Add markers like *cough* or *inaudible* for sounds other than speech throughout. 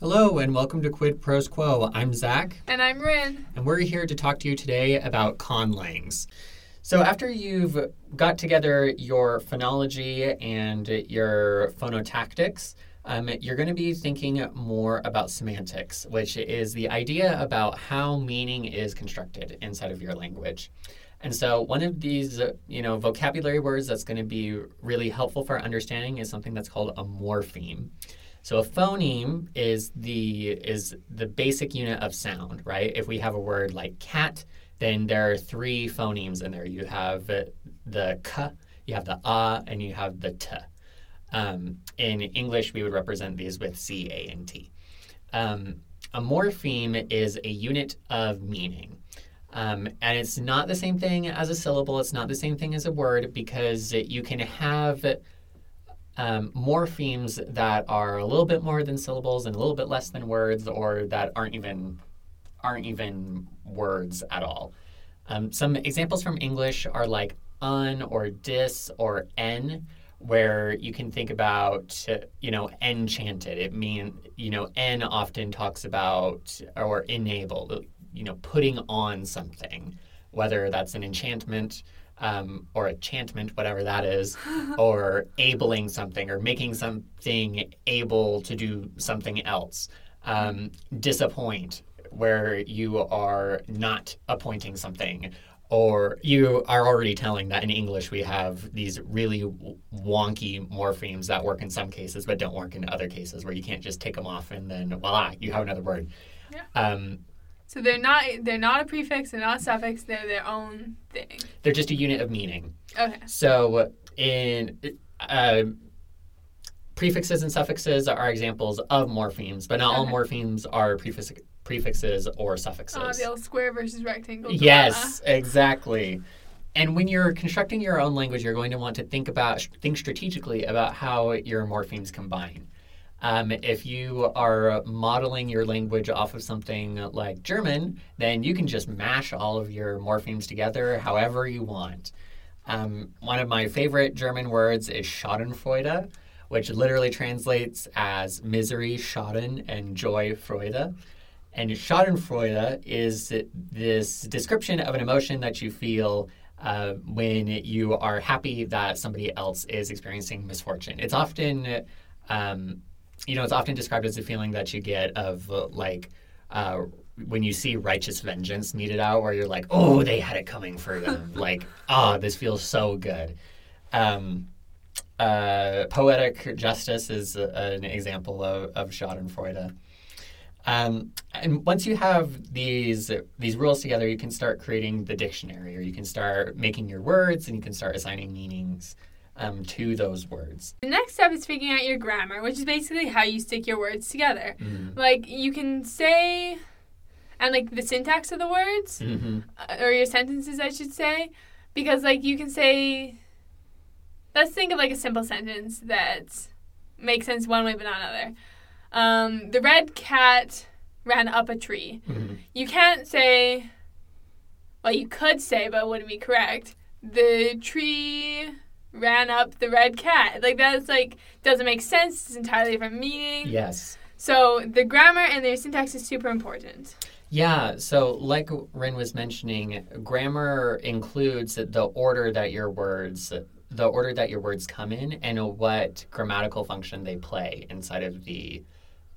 Hello and welcome to Quid Pros Quo. I'm Zac, And I'm Rin. and we're here to talk to you today about conlangs. So, after you've got together your phonology and your phonotactics, um, you're going to be thinking more about semantics, which is the idea about how meaning is constructed inside of your language. And so, one of these, uh, you know, vocabulary words that's going to be really helpful for understanding is something that's called a morpheme. So a phoneme is the is the basic unit of sound, right? If we have a word like cat, then there are three phonemes in there. You have the k, you have the a, and you have the t. Um, in English, we would represent these with c, a, and t. Um, a morpheme is a unit of meaning. Um, and it's not the same thing as a syllable. It's not the same thing as a word because you can have um, morphemes that are a little bit more than syllables and a little bit less than words, or that aren't even aren't even words at all. Um, some examples from English are like un or dis or en, where you can think about you know enchanted. It mean you know en often talks about or enable, you know putting on something, whether that's an enchantment um, or enchantment, whatever that is, *laughs* or abling something or making something able to do something else. Um, disappoint, where you are not appointing something, or you are already telling that in English we have these really wonky morphemes that work in some cases but don't work in other cases, where you can't just take them off and then voila, you have another word. Yeah. Um, So they're not they're not a prefix, they're not a suffix, they're their own thing. they're just a unit of meaning. Okay. So in uh, prefixes and suffixes are examples of morphemes, but not all morphemes are prefix, prefixes or Uh, suffixes. the old square versus rectangle. yes, exactly. And when you're constructing your own language, you're going to want to think about think strategically about how your morphemes combine. Um, if you are modeling your language off of something like German, then you can just mash all of your morphemes together however you want. Um, one of my favorite German words is Schadenfreude, which literally translates as misery, Schaden, and joy, Freude. And Schadenfreude is this description of an emotion that you feel uh, when you are happy that somebody else is experiencing misfortune. It's often, um, you know, it's often described as a feeling that you get of uh, like uh, when you see righteous vengeance meted out, where you're like, oh, they had it coming for them. *laughs* like, oh, this feels so good. Um, uh, poetic justice is a, an example of, of Schadenfreude. Um, and once you have these these rules together, you can start creating the dictionary, or you can start making your words, and you can start assigning meanings um, to those words. The next step is figuring out your grammar, which is basically how you stick your words together. Like you can say and like the syntax of the words Mm-hmm. uh, or your sentences I should say because like you can say let's think of like a simple sentence that makes sense one way but not another. Um, the red cat ran up a tree. Mm-hmm. You can't say well you could say but it wouldn't be correct. The tree ran up the red cat. Like that's like doesn't make sense. It's entirely different meaning. Yes. So the grammar and the syntax is super important. Yeah, so like Rin was mentioning, grammar includes the order that your words the order that your words come in and what grammatical function they play inside of the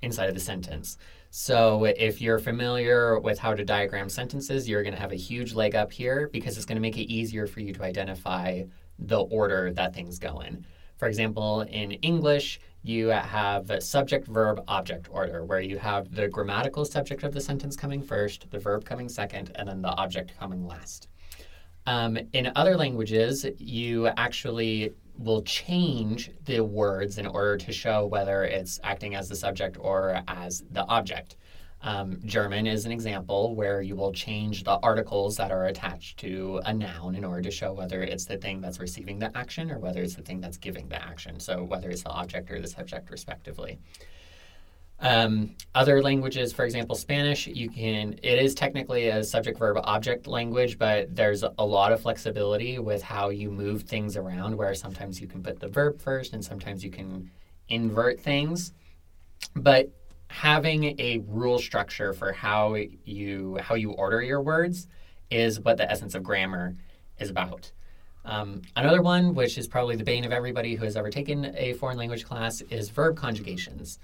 inside of the sentence. So if you're familiar with how to diagram sentences, you're going to have a huge leg up here because it's going to make it easier for you to identify the order that things go in. For example, in English, you have subject, verb, object order, where you have the grammatical subject of the sentence coming first, the verb coming second, and then the object coming last. Um, in other languages, you actually will change the words in order to show whether it's acting as the subject or as the object. Um, German is an example where you will change the articles that are attached to a noun in order to show whether it's the thing that's receiving the action or whether it's the thing that's giving the action. So, whether it's the object or the subject, respectively. Um, other languages, for example, Spanish, you can, it is technically a subject verb object language, but there's a lot of flexibility with how you move things around, where sometimes you can put the verb first and sometimes you can invert things. But having a rule structure for how you how you order your words is what the essence of grammar is about. Um, another one, which is probably the bane of everybody who has ever taken a foreign language class, is verb conjugations,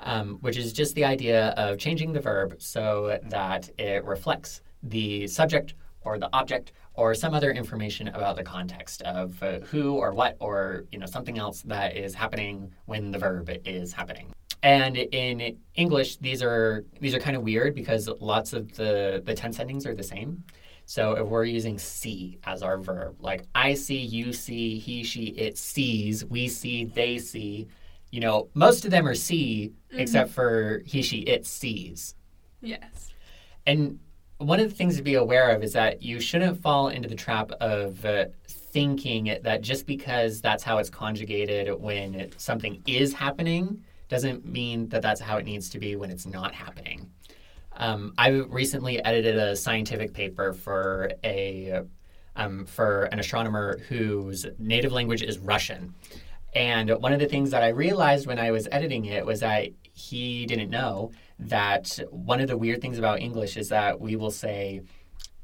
um, which is just the idea of changing the verb so that it reflects the subject or the object or some other information about the context of uh, who or what or you know something else that is happening when the verb is happening. And in English, these are these are kind of weird because lots of the the tense endings are the same. So if we're using see as our verb, like I see, you see, he, she, it sees, we see, they see, you know, most of them are see Mm-hmm. except for he, she, it sees. Yes. And one of the things to be aware of is that you shouldn't fall into the trap of uh, thinking that just because that's how it's conjugated when something is happening doesn't mean that that's how it needs to be when it's not happening. Um, I recently edited a scientific paper for a um, for an astronomer whose native language is Russian. And one of the things that I realized when I was editing it was that he didn't know that one of the weird things about English is that we will say,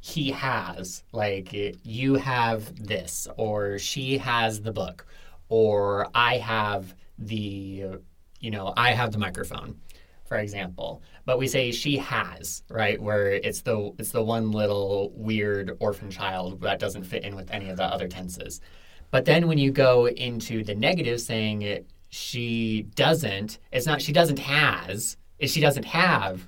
he has, like, you have this, or she has the book, or I have the, you know, I have the microphone, for example. But we say she has, right? Where it's the it's the one little weird orphan child that doesn't fit in with any of the other tenses. But then when you go into the negative, saying it, she doesn't, it's not she doesn't has, it's she doesn't have.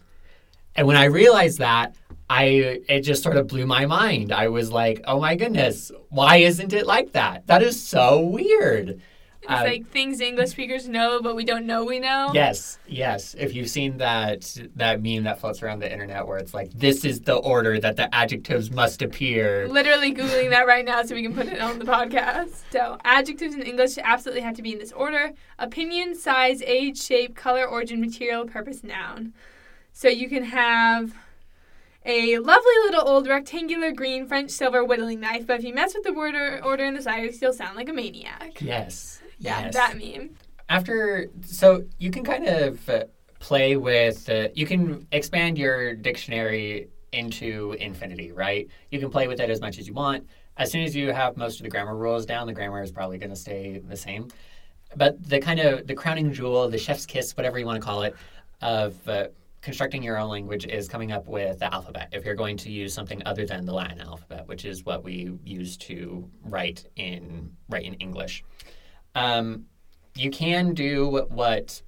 And when I realized that, I it just sort of blew my mind. I was like, "Oh my goodness, why isn't it like that? That is so weird." It's Uh, like things English speakers know, but we don't know we know. Yes, yes. If you've seen that that meme that floats around the internet where it's like, "This is the order that the adjectives must appear." Literally Googling that right now so we can put it on the podcast. So, adjectives in English absolutely have to be in this order opinion, size, age, shape, color, origin, material, purpose, noun. So, you can have a lovely little old rectangular green French silver whittling knife, but if you mess with the word or order in the side, you'll sound like a maniac. Yes. Yeah, yes. that meme. after so you can kind of uh, play with uh, you can expand your dictionary into infinity right? You can play with it as much as you want. As soon as you have most of the grammar rules down the grammar is probably going to stay the same. But the kind of the crowning jewel the chef's kiss whatever you want to call it of uh, constructing your own language is coming up with the alphabet. If you're going to use something other than the latin alphabet which is what we use to write in write in english um, you can do what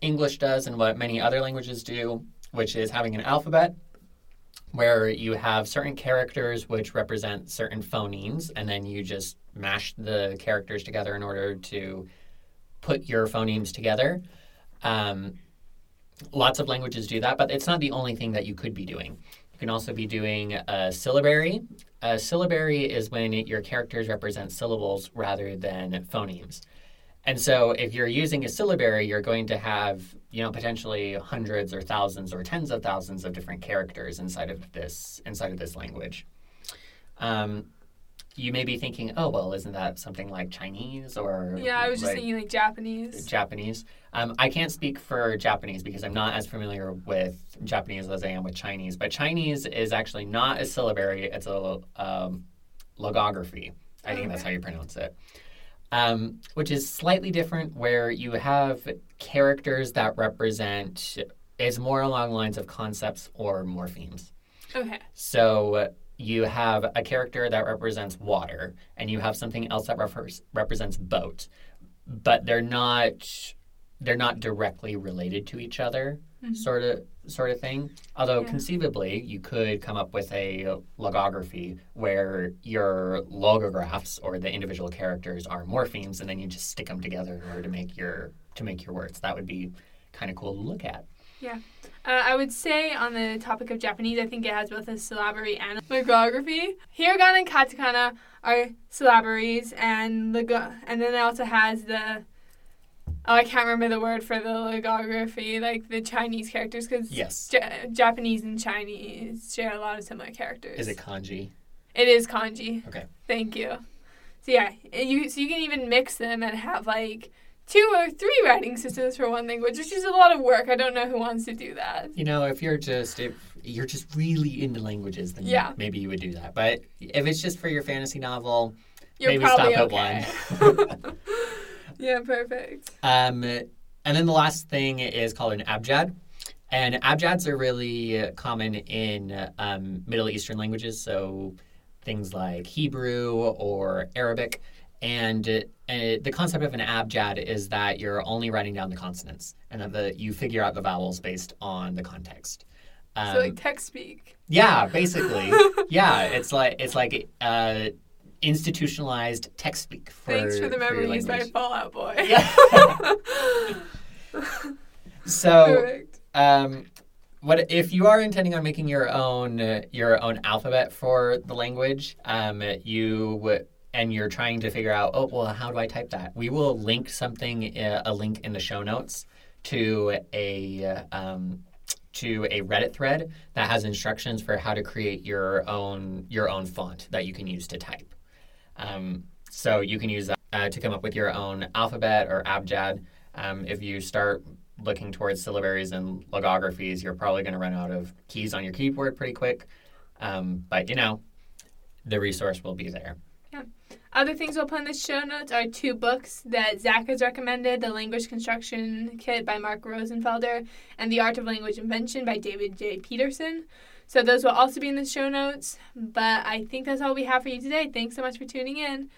English does and what many other languages do, which is having an alphabet where you have certain characters which represent certain phonemes, and then you just mash the characters together in order to put your phonemes together. Um, lots of languages do that, but it's not the only thing that you could be doing. Can also be doing a syllabary. A syllabary is when your characters represent syllables rather than phonemes. And so if you're using a syllabary, you're going to have, you know, potentially hundreds or thousands or tens of thousands of different characters inside of this inside of this language. Um, you may be thinking, oh well, isn't that something like Chinese or Yeah, I was just like thinking like Japanese. Japanese? Um, I can't speak for Japanese because I'm not as familiar with Japanese as I am with Chinese. But Chinese is actually not a syllabary; it's a um, logography. I think that's how you pronounce it. Um, which is slightly different, where you have characters that represent is more along lines of concepts or morphemes. Okay. So you have a character that represents water, and you have something else that refers, represents boat, but they're not they're not directly related to each other, Mhm. sort of sort of thing. Although Yeah. conceivably, you could come up with a logography where your logographs or the individual characters are morphemes, and then you just stick them together in order to make your to make your words. That would be kind of cool to look at. Uh, I would say on the topic of Japanese, I think it has both a syllabary and a logography. Hiragana and katakana are syllabaries, and logo- and then it also has the oh, I can't remember the word for the logography, like the Chinese characters, because Yes. Japanese and Chinese share a lot of similar characters. Is it kanji? It is kanji. Okay. Thank you. So yeah, you so you can even mix them and have like two or three writing systems for one language, which is a lot of work. I don't know who wants to do that. You know, if you're just if you're just really into languages, then Yeah. maybe you would do that. But if it's just for your fantasy novel, You're maybe probably stop okay. at one. *laughs* yeah, perfect. Um, and then the last thing is called an abjad. And abjads are really common in um, Middle Eastern languages, so things like Hebrew or Arabic. And uh, the concept of an abjad is that you're only writing down the consonants and that the, you figure out the vowels based on the context. Um, so like text speak. yeah, basically. *laughs* yeah, it's like it's like uh, institutionalized text speak for Thanks for the memories by. Fall Out Boy. Yeah. *laughs* so um, what if you are intending on making your own uh, your own alphabet for the language? Um, you w- and you're trying to figure out, oh well, how do I type that? We will link something, uh, a link in the show notes to a um, to a Reddit thread that has instructions for how to create your own your own font that you can use to type. Um, so you can use that uh, to come up with your own alphabet or abjad. Um, if you start looking towards syllabaries and logographies, you're probably going to run out of keys on your keyboard pretty quick. Um, but you know, the resource will be there. Other things we'll put in the show notes are two books that Zac has recommended The Language Construction Kit by Mark Rosenfelder and The Art of Language Invention by David J. Peterson. So those will also be in the show notes. But I think that's all we have for you today. Thanks so much for tuning in.